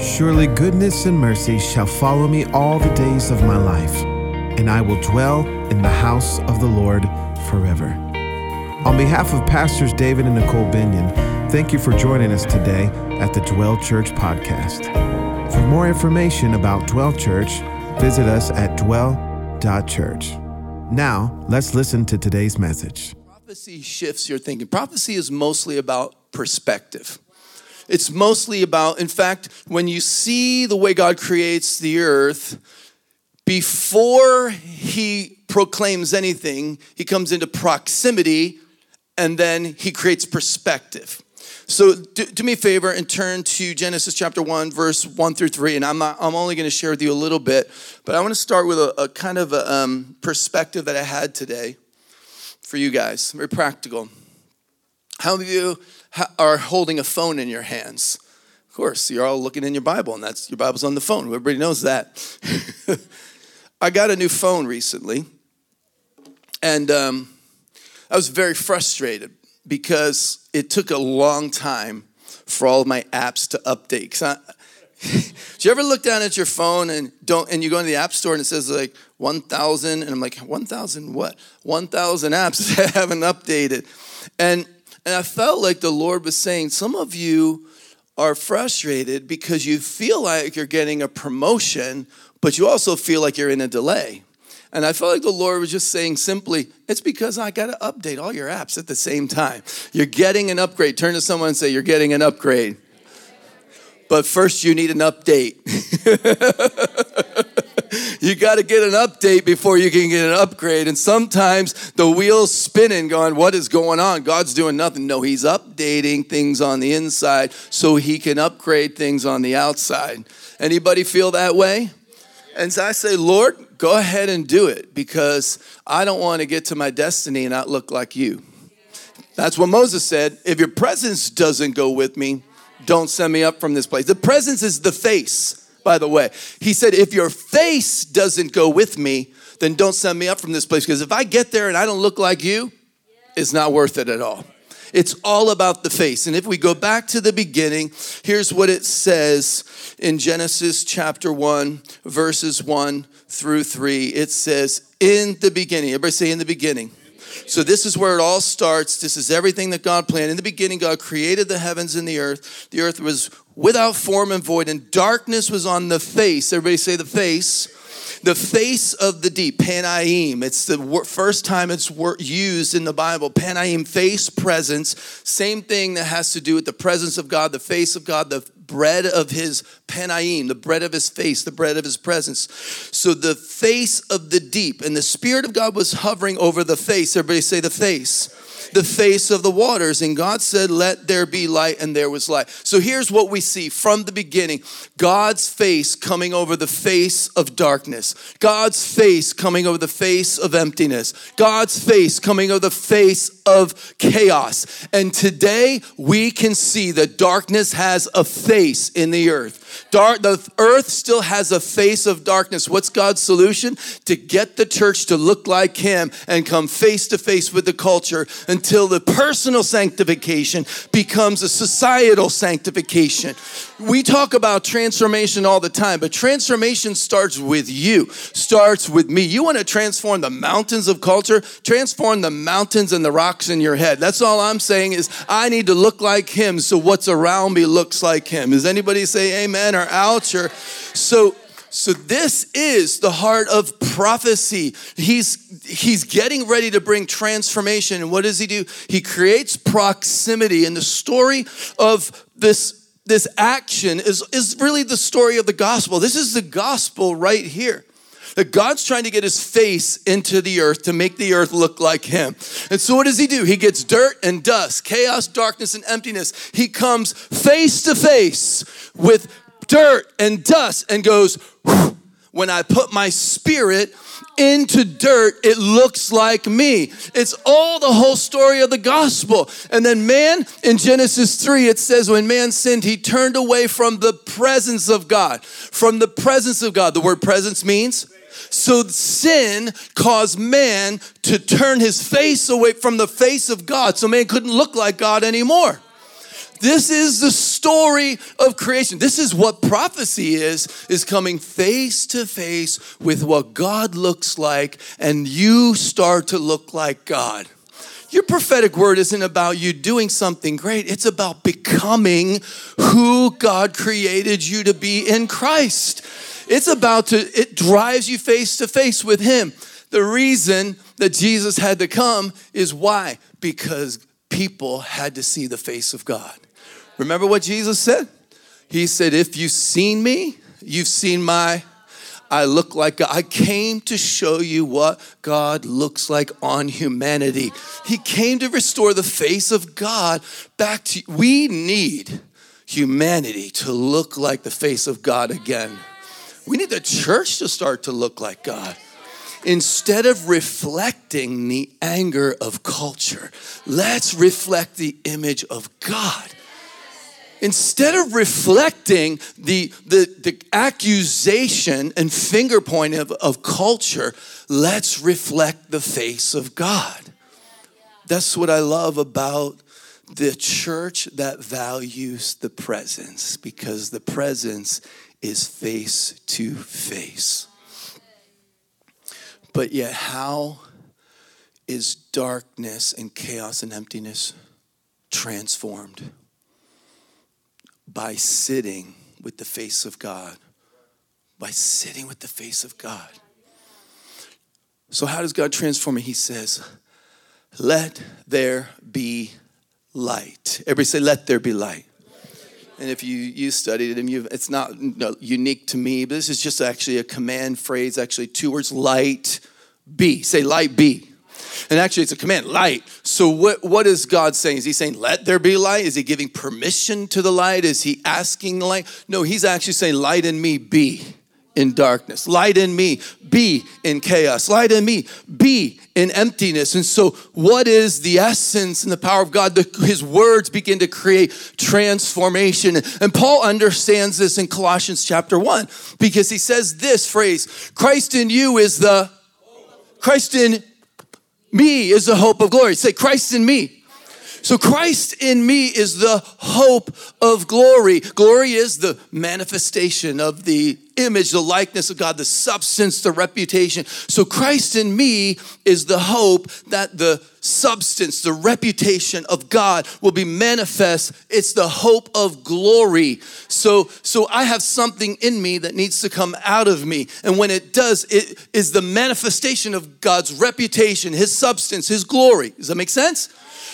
Surely goodness and mercy shall follow me all the days of my life, and I will dwell in the house of the Lord forever. On behalf of Pastors David and Nicole Binion, thank you for joining us today at the Dwell Church podcast. For more information about Dwell Church, visit us at dwell.church. Now, let's listen to today's message. Prophecy shifts your thinking. Prophecy is mostly about perspective. It's mostly about, in fact, when you see the way God creates the earth, before he proclaims anything, he comes into proximity and then he creates perspective. So do, do, me a favor and turn to Genesis chapter 1, verse 1 through 3. And I'm, not, I'm only going to share with you a little bit, but I want to start with a, a kind of a um, perspective that I had today for you guys, very practical. How many of you are holding a phone in your hands? Of course, you're all looking in your Bible, and that's your Bible's on the phone. Everybody knows that. I got a new phone recently, and um, I was very frustrated because it took a long time for all of my apps to update. I, do you ever look down at your phone and don't and you go into the app store and it says like 1000 and I'm like 1000 what? 1000 apps that haven't updated. And and I felt like the Lord was saying, some of you are frustrated because you feel like you're getting a promotion, but you also feel like you're in a delay. And I felt like the Lord was just saying simply, it's because I got to update all your apps at the same time. You're getting an upgrade. Turn to someone and say, You're getting an upgrade. But first, you need an update. you got to get an update before you can get an upgrade. And sometimes the wheel's spinning, going, What is going on? God's doing nothing. No, He's updating things on the inside so He can upgrade things on the outside. Anybody feel that way? And so I say, Lord, go ahead and do it because I don't want to get to my destiny and not look like you. That's what Moses said. If your presence doesn't go with me, don't send me up from this place. The presence is the face by the way. He said, If your face doesn't go with me, then don't send me up from this place. Because if I get there and I don't look like you, it's not worth it at all. It's all about the face. And if we go back to the beginning, here's what it says in Genesis chapter 1, verses 1 through 3. It says, In the beginning. Everybody say, In the beginning. So, this is where it all starts. This is everything that God planned. In the beginning, God created the heavens and the earth. The earth was without form and void, and darkness was on the face. Everybody say the face. The face of the deep, Panaim. It's the first time it's used in the Bible. Panaim, face, presence. Same thing that has to do with the presence of God, the face of God, the bread of his Panaim, the bread of his face, the bread of his presence. So the face of the deep, and the Spirit of God was hovering over the face. Everybody say the face the face of the waters. And God said, Let there be light, and there was light. So here's what we see from the beginning God's face coming over the face of darkness, God's face coming over the face of emptiness, God's face coming over the face of chaos. And today we can see that darkness has a face in the earth. Dark, the earth still has a face of darkness. What's God's solution? To get the church to look like Him and come face to face with the culture until the personal sanctification becomes a societal sanctification. We talk about transformation all the time, but transformation starts with you, starts with me. You want to transform the mountains of culture, transform the mountains and the rocks in your head. That's all I'm saying is I need to look like Him so what's around me looks like Him. Does anybody say amen? or ouch or so so this is the heart of prophecy. He's he's getting ready to bring transformation. And what does he do? He creates proximity. And the story of this this action is, is really the story of the gospel. This is the gospel right here. That God's trying to get his face into the earth to make the earth look like him. And so what does he do? He gets dirt and dust, chaos, darkness, and emptiness. He comes face to face with dirt and dust and goes, when I put my spirit into dirt, it looks like me. It's all the whole story of the gospel. And then man, in Genesis 3, it says, when man sinned, he turned away from the presence of God. From the presence of God. The word presence means so sin caused man to turn his face away from the face of God. So man couldn't look like God anymore. This is the story of creation. This is what prophecy is, is coming face to face with what God looks like and you start to look like God. Your prophetic word isn't about you doing something great. It's about becoming who God created you to be in Christ. It's about to, it drives you face to face with Him. The reason that Jesus had to come is why? Because people had to see the face of God. Remember what Jesus said? He said, If you've seen me, you've seen my. I look like God. I came to show you what God looks like on humanity. He came to restore the face of God back to we need humanity to look like the face of God again. We need the church to start to look like God instead of reflecting the anger of culture, let's reflect the image of God. Instead of reflecting the, the, the accusation and finger point of, of culture, let's reflect the face of God. That's what I love about the church that values the presence because the presence is face to face. But yet, how is darkness and chaos and emptiness transformed? By sitting with the face of God. By sitting with the face of God. So, how does God transform it? He says, Let there be light. Everybody say, Let there be light. And if you you studied it, you it's not unique to me, but this is just actually a command phrase. Actually, two words: light, be. Say light, be. And actually, it's a command, light. So, what, what is God saying? Is He saying, let there be light? Is He giving permission to the light? Is He asking light? No, He's actually saying, light in me, be in darkness. Light in me, be in chaos. Light in me, be in emptiness. And so, what is the essence and the power of God? The, his words begin to create transformation. And Paul understands this in Colossians chapter 1 because he says this phrase Christ in you is the Christ in me is the hope of glory. Say, Christ in me so Christ in me is the hope of glory. Glory is the manifestation of the image, the likeness of God, the substance, the reputation. So Christ in me is the hope that the substance, the reputation of God will be manifest. It's the hope of glory. So so I have something in me that needs to come out of me. And when it does, it is the manifestation of God's reputation, his substance, his glory. Does that make sense?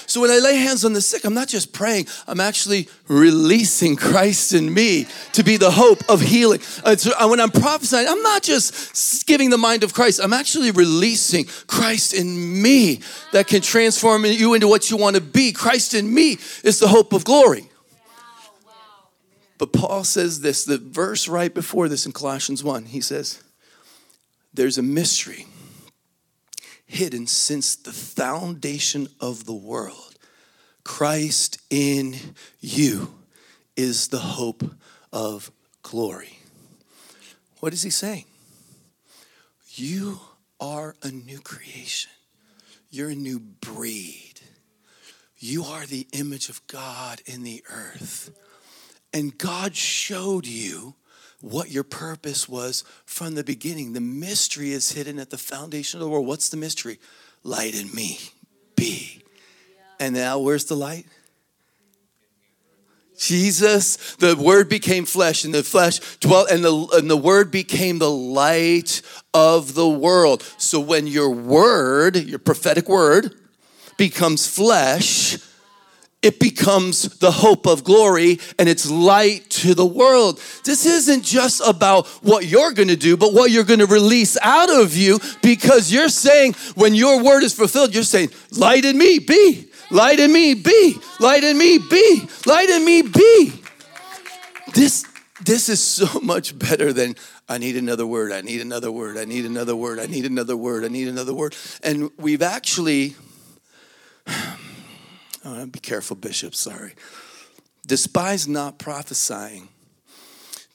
So when I lay hands on the sick, I'm not just praying, I'm actually releasing Christ in me to be the hope of healing. Uh, uh, when I'm prophesying, I'm not just giving the mind of Christ, I'm actually releasing Christ in me that can transform you into what you want to be. Christ in me is the hope of glory. But Paul says this, the verse right before this in Colossians 1, he says, There's a mystery hidden since the foundation of the world. Christ in you is the hope of glory. What is he saying? You are a new creation. You're a new breed. You are the image of God in the earth. And God showed you what your purpose was from the beginning. The mystery is hidden at the foundation of the world. What's the mystery? Light in me, be. And now, where's the light? Jesus, the word became flesh, and the flesh dwelt, and the, and the word became the light of the world. So when your word, your prophetic word, becomes flesh, it becomes the hope of glory and it's light to the world. This isn't just about what you're going to do, but what you're going to release out of you because you're saying, when your word is fulfilled, you're saying, light in me, be. Light in me, be. Light in me, be. Light in me, be. This, this is so much better than I need another word. I need another word. I need another word. I need another word. I need another word. And we've actually Be careful, Bishop, sorry. Despise not prophesying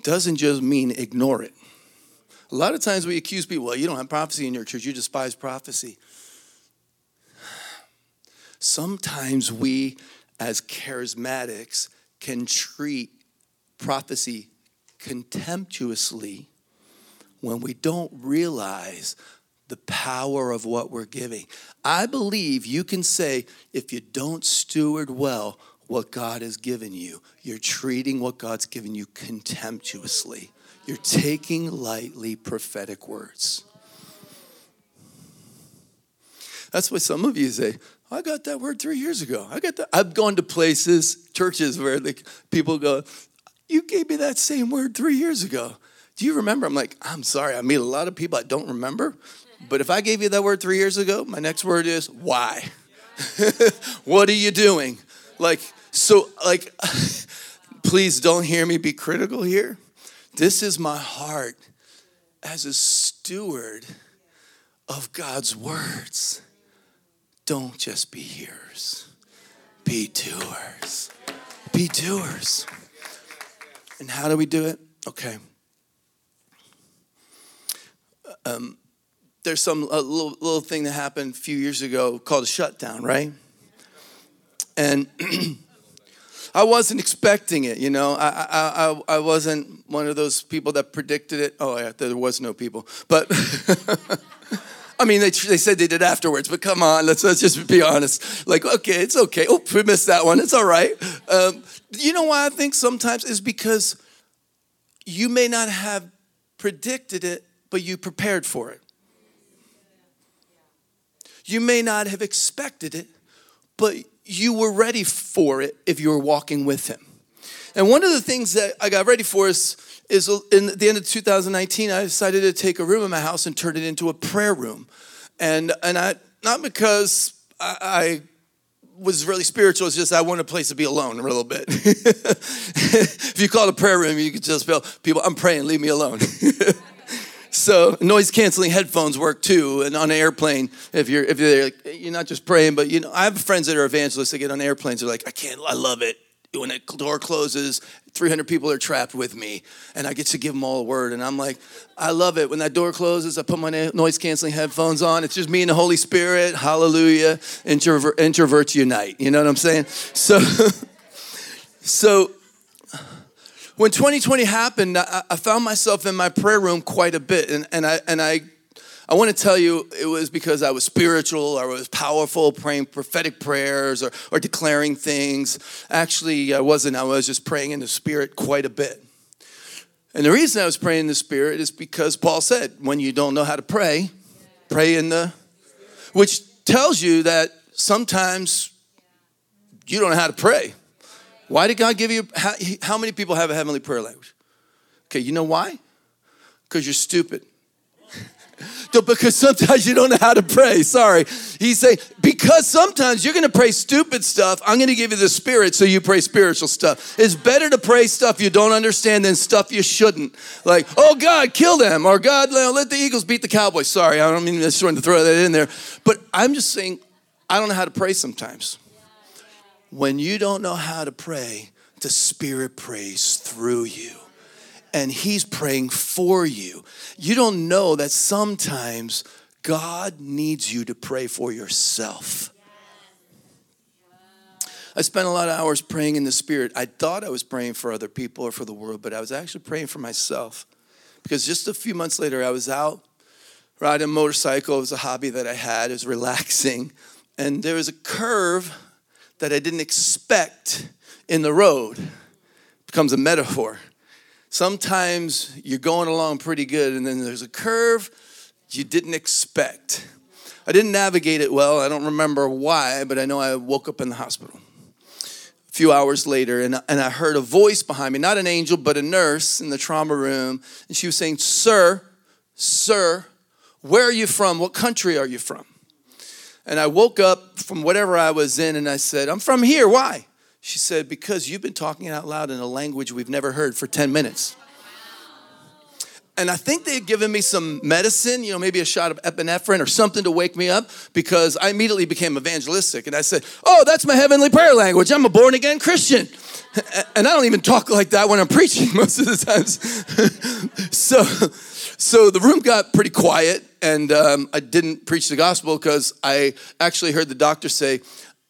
doesn't just mean ignore it. A lot of times we accuse people, well, you don't have prophecy in your church, you despise prophecy. Sometimes we, as charismatics, can treat prophecy contemptuously when we don't realize the power of what we're giving. I believe you can say, if you don't steward well what God has given you, you're treating what God's given you contemptuously. You're taking lightly prophetic words. That's why some of you say, oh, I got that word three years ago. I got that. I've gone to places, churches where the people go, You gave me that same word three years ago. Do you remember? I'm like, I'm sorry. I meet a lot of people I don't remember. But if I gave you that word three years ago, my next word is why. what are you doing? Like, so, like, please don't hear me be critical here. This is my heart as a steward of God's words. Don't just be hearers, be doers. Be doers. And how do we do it? Okay. Um, there's some a little, little thing that happened a few years ago called a shutdown, right? And I wasn't expecting it, you know. I, I, I, I wasn't one of those people that predicted it. Oh, yeah, there was no people. But, I mean, they, they said they did afterwards, but come on, let's, let's just be honest. Like, okay, it's okay. Oh, we missed that one. It's all right. Um, you know why I think sometimes is because you may not have predicted it, but you prepared for it. You may not have expected it, but you were ready for it if you were walking with Him. And one of the things that I got ready for is, is in the end of 2019, I decided to take a room in my house and turn it into a prayer room. And, and I, not because I, I was really spiritual. It's just I wanted a place to be alone a little bit. if you call it a prayer room, you could just feel people, I'm praying, leave me alone. so noise canceling headphones work too and on an airplane if you're if you're like, you're not just praying but you know i have friends that are evangelists that get on airplanes they're like i can't i love it. When the door closes 300 people are trapped with me and i get to give them all a word and i'm like i love it. When that door closes i put my noise canceling headphones on it's just me and the holy spirit hallelujah Introvert, introverts unite you know what i'm saying? So so when 2020 happened, I, I, found myself in my prayer room quite a bit. And, and, I, and I, I want to tell you it was because I was spiritual, I was powerful, praying prophetic prayers or, or declaring things. Actually, I wasn't. I was just praying in the Spirit quite a bit. And the reason I was praying in the Spirit is because Paul said, when you don't know how to pray, pray in the, which tells you that sometimes you don't know how to pray. Why did God give you? How, how many people have a heavenly prayer language? Okay, you know why? Because you're stupid. because sometimes you don't know how to pray. Sorry. He's saying, because sometimes you're going to pray stupid stuff, I'm going to give you the spirit so you pray spiritual stuff. It's better to pray stuff you don't understand than stuff you shouldn't. Like, oh God, kill them, or God, let the Eagles beat the Cowboys. Sorry, I don't mean to throw that in there. But I'm just saying, I don't know how to pray sometimes. When you don't know how to pray, the Spirit prays through you. And He's praying for you. You don't know that sometimes God needs you to pray for yourself. I spent a lot of hours praying in the Spirit. I thought I was praying for other people or for the world, but I was actually praying for myself. Because just a few months later, I was out riding a motorcycle. It was a hobby that I had, it was relaxing. And there was a curve that I didn't expect in the road becomes a metaphor. Sometimes you're going along pretty good, and then there's a curve you didn't expect. I didn't navigate it well. I don't remember why, but I know I woke up in the hospital a few hours later, and, and I heard a voice behind me, not an angel, but a nurse in the trauma room. And she was saying, Sir, sir, where are you from? What country are you from? And I woke up from whatever I was in and I said, I'm from here. Why? She said, Because you've been talking out loud in a language we've never heard for 10 minutes. And I think they had given me some medicine, you know, maybe a shot of epinephrine or something to wake me up because I immediately became evangelistic. And I said, Oh, that's my heavenly prayer language. I'm a born again Christian. And I don't even talk like that when I'm preaching most of the times. so, so the room got pretty quiet, and um, I didn't preach the gospel because I actually heard the doctor say,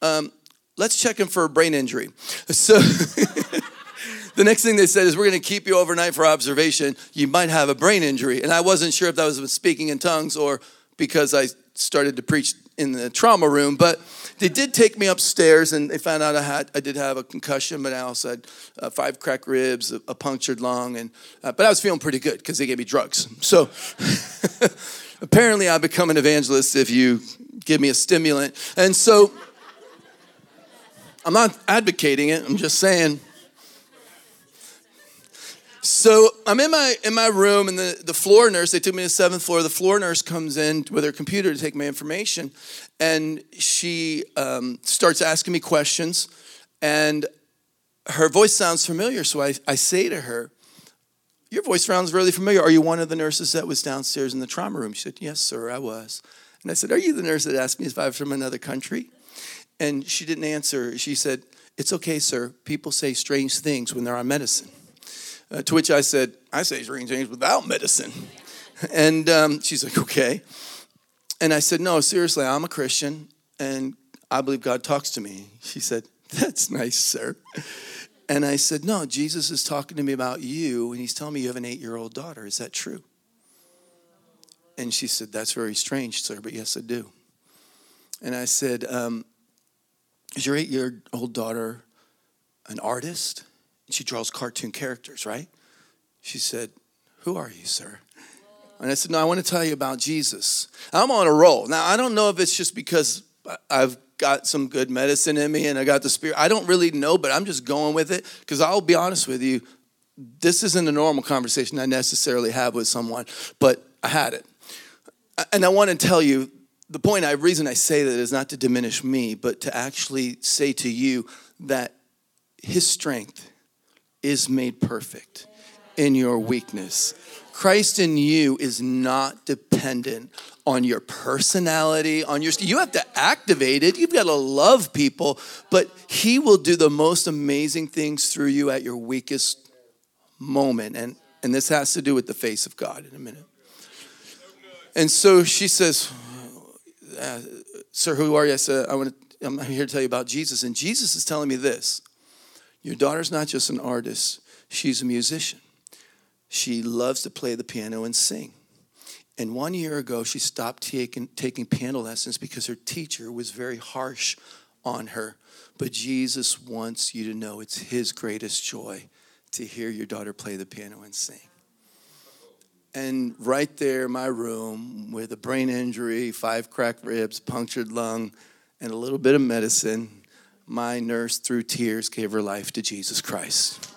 um, let's check him for a brain injury. So, the next thing they said is, We're going to keep you overnight for observation. You might have a brain injury. And I wasn't sure if that was speaking in tongues or because I started to preach in the trauma room, but they did take me upstairs and they found out I had I did have a concussion, but I also had uh, five cracked ribs, a, a punctured lung, and uh, but I was feeling pretty good because they gave me drugs. So apparently, I become an evangelist if you give me a stimulant, and so I'm not advocating it. I'm just saying so I'm in my in my room, and the, the floor nurse, they took me to the seventh floor. The floor nurse comes in with her computer to take my information, and she um, starts asking me questions, and her voice sounds familiar. So I, I say to her, Your voice sounds really familiar. Are you one of the nurses that was downstairs in the trauma room? She said, Yes, sir, I was. And I said, Are you the nurse that asked me if I was from another country? And she didn't answer. She said, It's okay, sir. People say strange things when they're on medicine. Uh, to which I said, I say strange things without medicine. And um, she's like, okay. And I said, no, seriously, I'm a Christian and I believe God talks to me. She said, that's nice, sir. And I said, no, Jesus is talking to me about you and he's telling me you have an eight year old daughter. Is that true? And she said, that's very strange, sir, but yes, I do. And I said, um, is your eight year old daughter an artist? she draws cartoon characters, right? She said, Who are you, sir? And I said, No, I want to tell you about Jesus. I'm on a roll. Now, I don't know if it's just because I've got some good medicine in me and I got the spirit. I don't really know, but I'm just going with it because I'll be honest with you. This isn't a normal conversation I necessarily have with someone, but I had it. And I want to tell you the point, I reason I say that is not to diminish me, but to actually say to you that his strength is made perfect in your weakness. Christ in you is not dependent on your personality, on your you have to activate it. You've got to love people, but he will do the most amazing things through you at your weakest moment. And and this has to do with the face of God in a minute. And so she says, "Sir, who are you?" I said, "I want to I'm here to tell you about Jesus." And Jesus is telling me this. Your daughter's not just an artist, she's a musician. She loves to play the piano and sing. And one year ago, she stopped taking, taking piano lessons because her teacher was very harsh on her. But Jesus wants you to know it's His greatest joy to hear your daughter play the piano and sing. And right there my room, with a brain injury, five cracked ribs, punctured lung, and a little bit of medicine, my nurse, through tears, gave her life to Jesus Christ.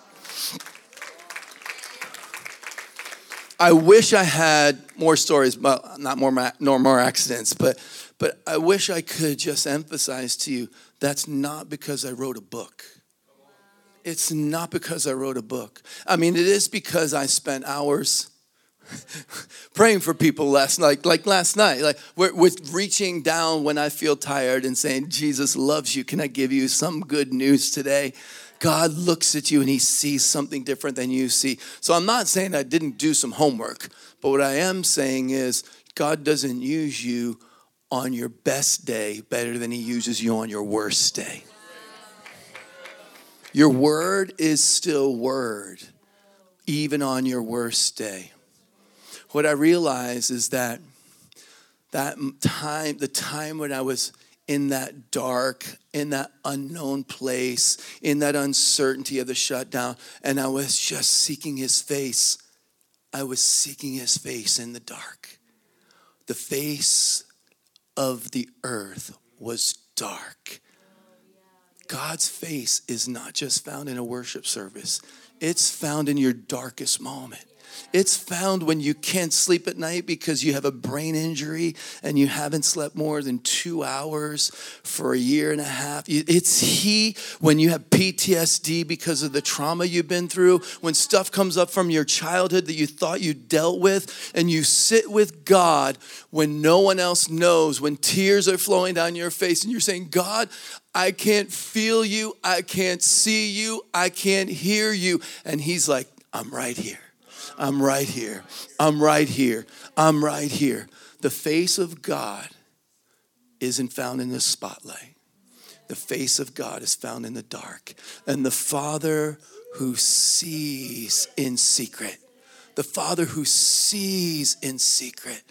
I wish I had more stories, well, not more, nor more accidents, but, but I wish I could just emphasize to you that's not because I wrote a book. It's not because I wrote a book. I mean, it is because I spent hours praying for people last night, like last night, like with reaching down when I feel tired and saying, Jesus loves you. Can I give you some good news today? God looks at you and he sees something different than you see. So I'm not saying I didn't do some homework, but what I am saying is God doesn't use you on your best day better than he uses you on your worst day. Your word is still word, even on your worst day what I realize is that that time, the time when I was in that dark, in that unknown place, in that uncertainty of the shutdown, and I was just seeking his face. I was seeking his face in the dark. The face of the earth was dark. God's face is not just found in a worship service, it's found in your darkest moment. It's found when you can't sleep at night because you have a brain injury and you haven't slept more than two hours for a year and a half. It's He when you have PTSD because of the trauma you've been through, when stuff comes up from your childhood that you thought you dealt with, and you sit with God when no one else knows, when tears are flowing down your face, and you're saying, God, I can't feel you. I can't see you. I can't hear you. And he's like, I'm right here. I'm right here. I'm right here. I'm right here. The face of God isn't found in the spotlight. The face of God is found in the dark. And the Father who sees in secret. The Father who sees in secret.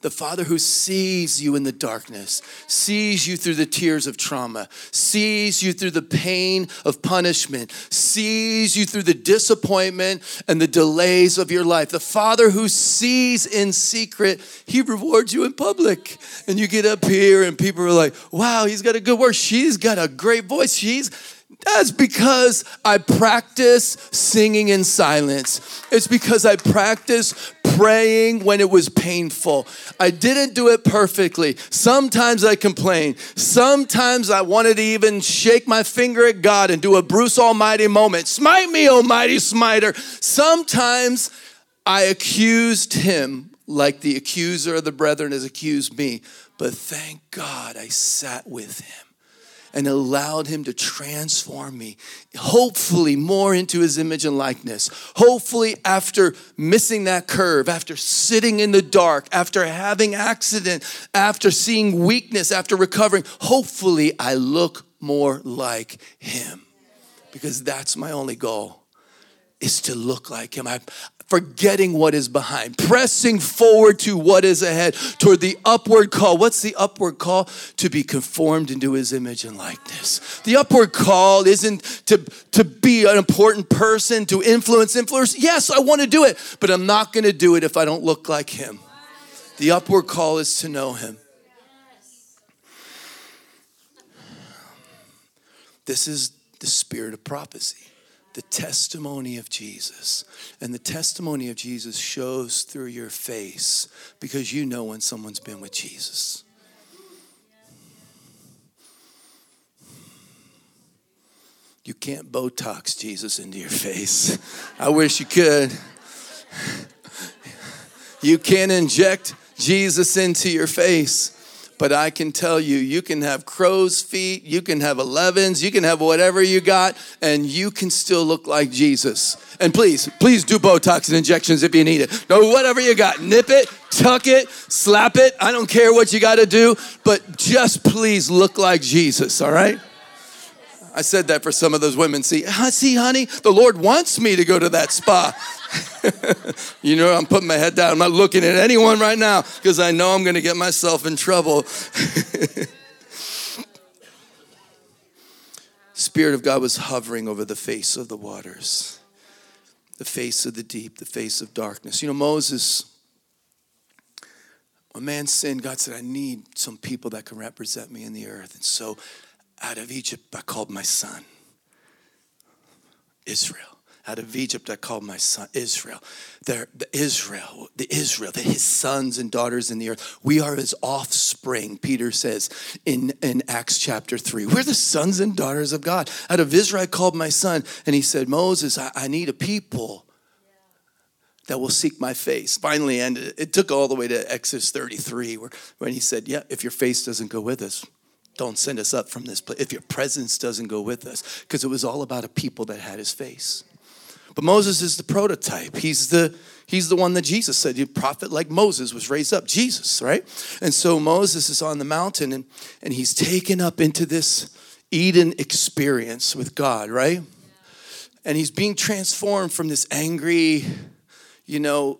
The Father who sees you in the darkness, sees you through the tears of trauma, sees you through the pain of punishment, sees you through the disappointment and the delays of your life. The Father who sees in secret, He rewards you in public. And you get up here and people are like, wow, he's got a good word. She's got a great voice. She's that's because I practice singing in silence. It's because I practice praying when it was painful. I didn't do it perfectly. Sometimes I complained. Sometimes I wanted to even shake my finger at God and do a Bruce Almighty moment. Smite me, Almighty Smiter. Sometimes I accused him like the accuser of the brethren has accused me. But thank God I sat with him and allowed him to transform me, hopefully more into his image and likeness. Hopefully, after missing that curve, after sitting in the dark, after having accident, after seeing weakness, after recovering, hopefully I look more like him because that's my only goal is to look like him. I, forgetting what is behind, pressing forward to what is ahead, toward the upward call. What's the upward call? To be conformed into his image and likeness. The upward call isn't to, to be an important person, to influence influence. Yes, I want to do it, but I'm not going to do it if I don't look like him. The upward call is to know him. This is the spirit of prophecy the testimony of Jesus. And the testimony of Jesus shows through your face because you know when someone's been with Jesus. You can't Botox Jesus into your face. I wish you could. You can't inject Jesus into your face. But I can tell you, you can have crow's feet, you can have 11s, you can have whatever you got, and you can still look like Jesus. And please, please do Botox and injections if you need it. No, whatever you got, nip it, tuck it, slap it. I don't care what you got to do, but just please look like Jesus, all right? I said that for some of those women. See, ah, see, honey, the Lord wants me to go to that spa. you know, I'm putting my head down. I'm not looking at anyone right now because I know I'm going to get myself in trouble. Spirit of God was hovering over the face of the waters, the face of the deep, the face of darkness. You know, Moses, when man sinned, God said, I need some people that can represent me in the earth. And so out of Egypt, I called my son, Israel out of Egypt, I called my son Israel. They're the Israel, the Israel, the, his sons and daughters in the earth. We are his offspring, Peter says in, in Acts chapter 3. We're the sons and daughters of God. Out of Israel, I called my son. And he said, Moses, I, I need a people that will seek my face. Finally, and it took all the way to Exodus 33, where when he said, Yeah, if your face doesn't go with us, don't send us up from this place. If your presence doesn't go with us, because it was all about a people that had his face. But Moses is the prototype. He's the he's the one that Jesus said, a prophet like Moses was raised up, Jesus, right? And so Moses is on the mountain and, and he's taken up into this Eden experience with God, right? And he's being transformed from this angry, you know,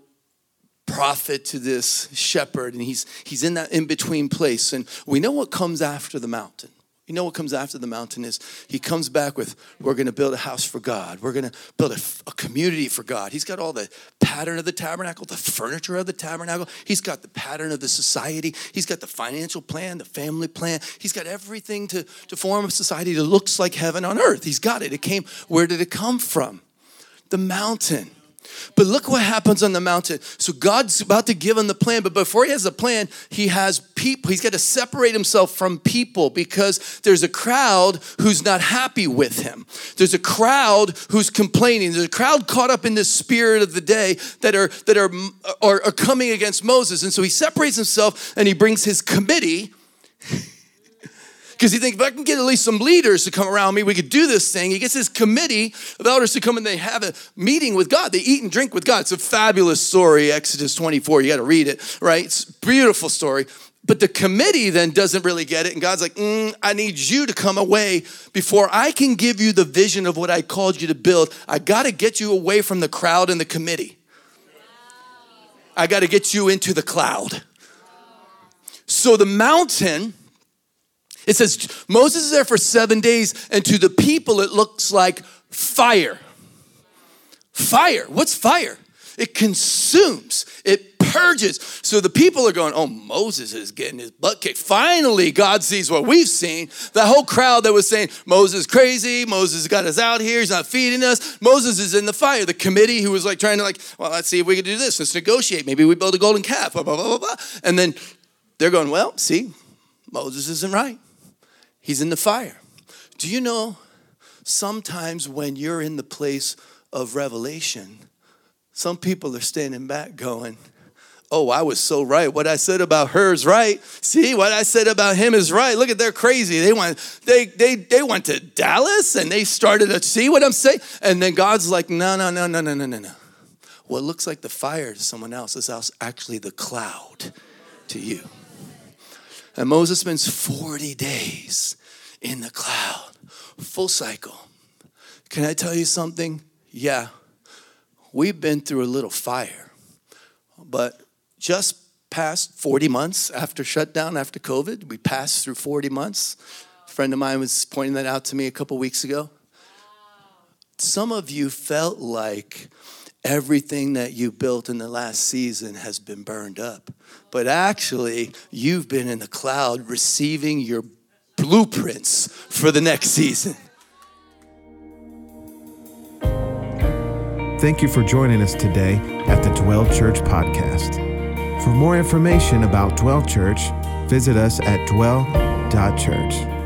prophet to this shepherd and he's he's in that in between place and we know what comes after the mountain you know what comes after the mountain is he comes back with, we're going to build a house for God. We're going to build a, a, community for God. He's got all the pattern of the tabernacle, the furniture of the tabernacle. He's got the pattern of the society. He's got the financial plan, the family plan. He's got everything to, to form a society that looks like heaven on earth. He's got it. It came, where did it come from? The mountain. But look what happens on the mountain. So God's about to give him the plan, but before he has a plan, he has people. He's got to separate himself from people because there's a crowd who's not happy with him. There's a crowd who's complaining. There's a crowd caught up in the spirit of the day that are that are are, are coming against Moses. And so he separates himself and he brings his committee because he thinks if I can get at least some leaders to come around me, we could do this thing. He gets his committee of elders to come and they have a meeting with God. They eat and drink with God. It's a fabulous story, Exodus 24. You got to read it, right? It's a beautiful story. But the committee then doesn't really get it. And God's like, mm, I need you to come away before I can give you the vision of what I called you to build. I got to get you away from the crowd and the committee. I got to get you into the cloud. So the mountain, it says Moses is there for seven days, and to the people it looks like fire. Fire. What's fire? It consumes, it purges. So the people are going, Oh, Moses is getting his butt kicked. Finally, God sees what we've seen. The whole crowd that was saying, Moses is crazy, Moses got us out here, he's not feeding us. Moses is in the fire. The committee who was like trying to, like, well, let's see if we can do this. Let's negotiate. Maybe we build a golden calf, blah, blah, blah, blah, blah. And then they're going, Well, see, Moses isn't right. He's in the fire. Do you know sometimes when you're in the place of revelation, some people are standing back going, Oh, I was so right. What I said about her is right. See, what I said about him is right. Look at they're crazy. They went, they they they went to Dallas and they started to see what I'm saying. And then God's like, no, no, no, no, no, no, no, no. What looks like the fire to someone else is actually the cloud to you. And Moses spends 40 days in the cloud, full cycle. Can I tell you something? Yeah, we've been through a little fire, but just past 40 months after shutdown, after COVID, we passed through 40 months. A friend of mine was pointing that out to me a couple weeks ago. Some of you felt like everything that you built in the last season has been burned up. But actually, you've been in the cloud receiving your blueprints for the next season. Thank you for joining us today at the Dwell Church podcast. For more information about Dwell Church, visit us at dwell.church.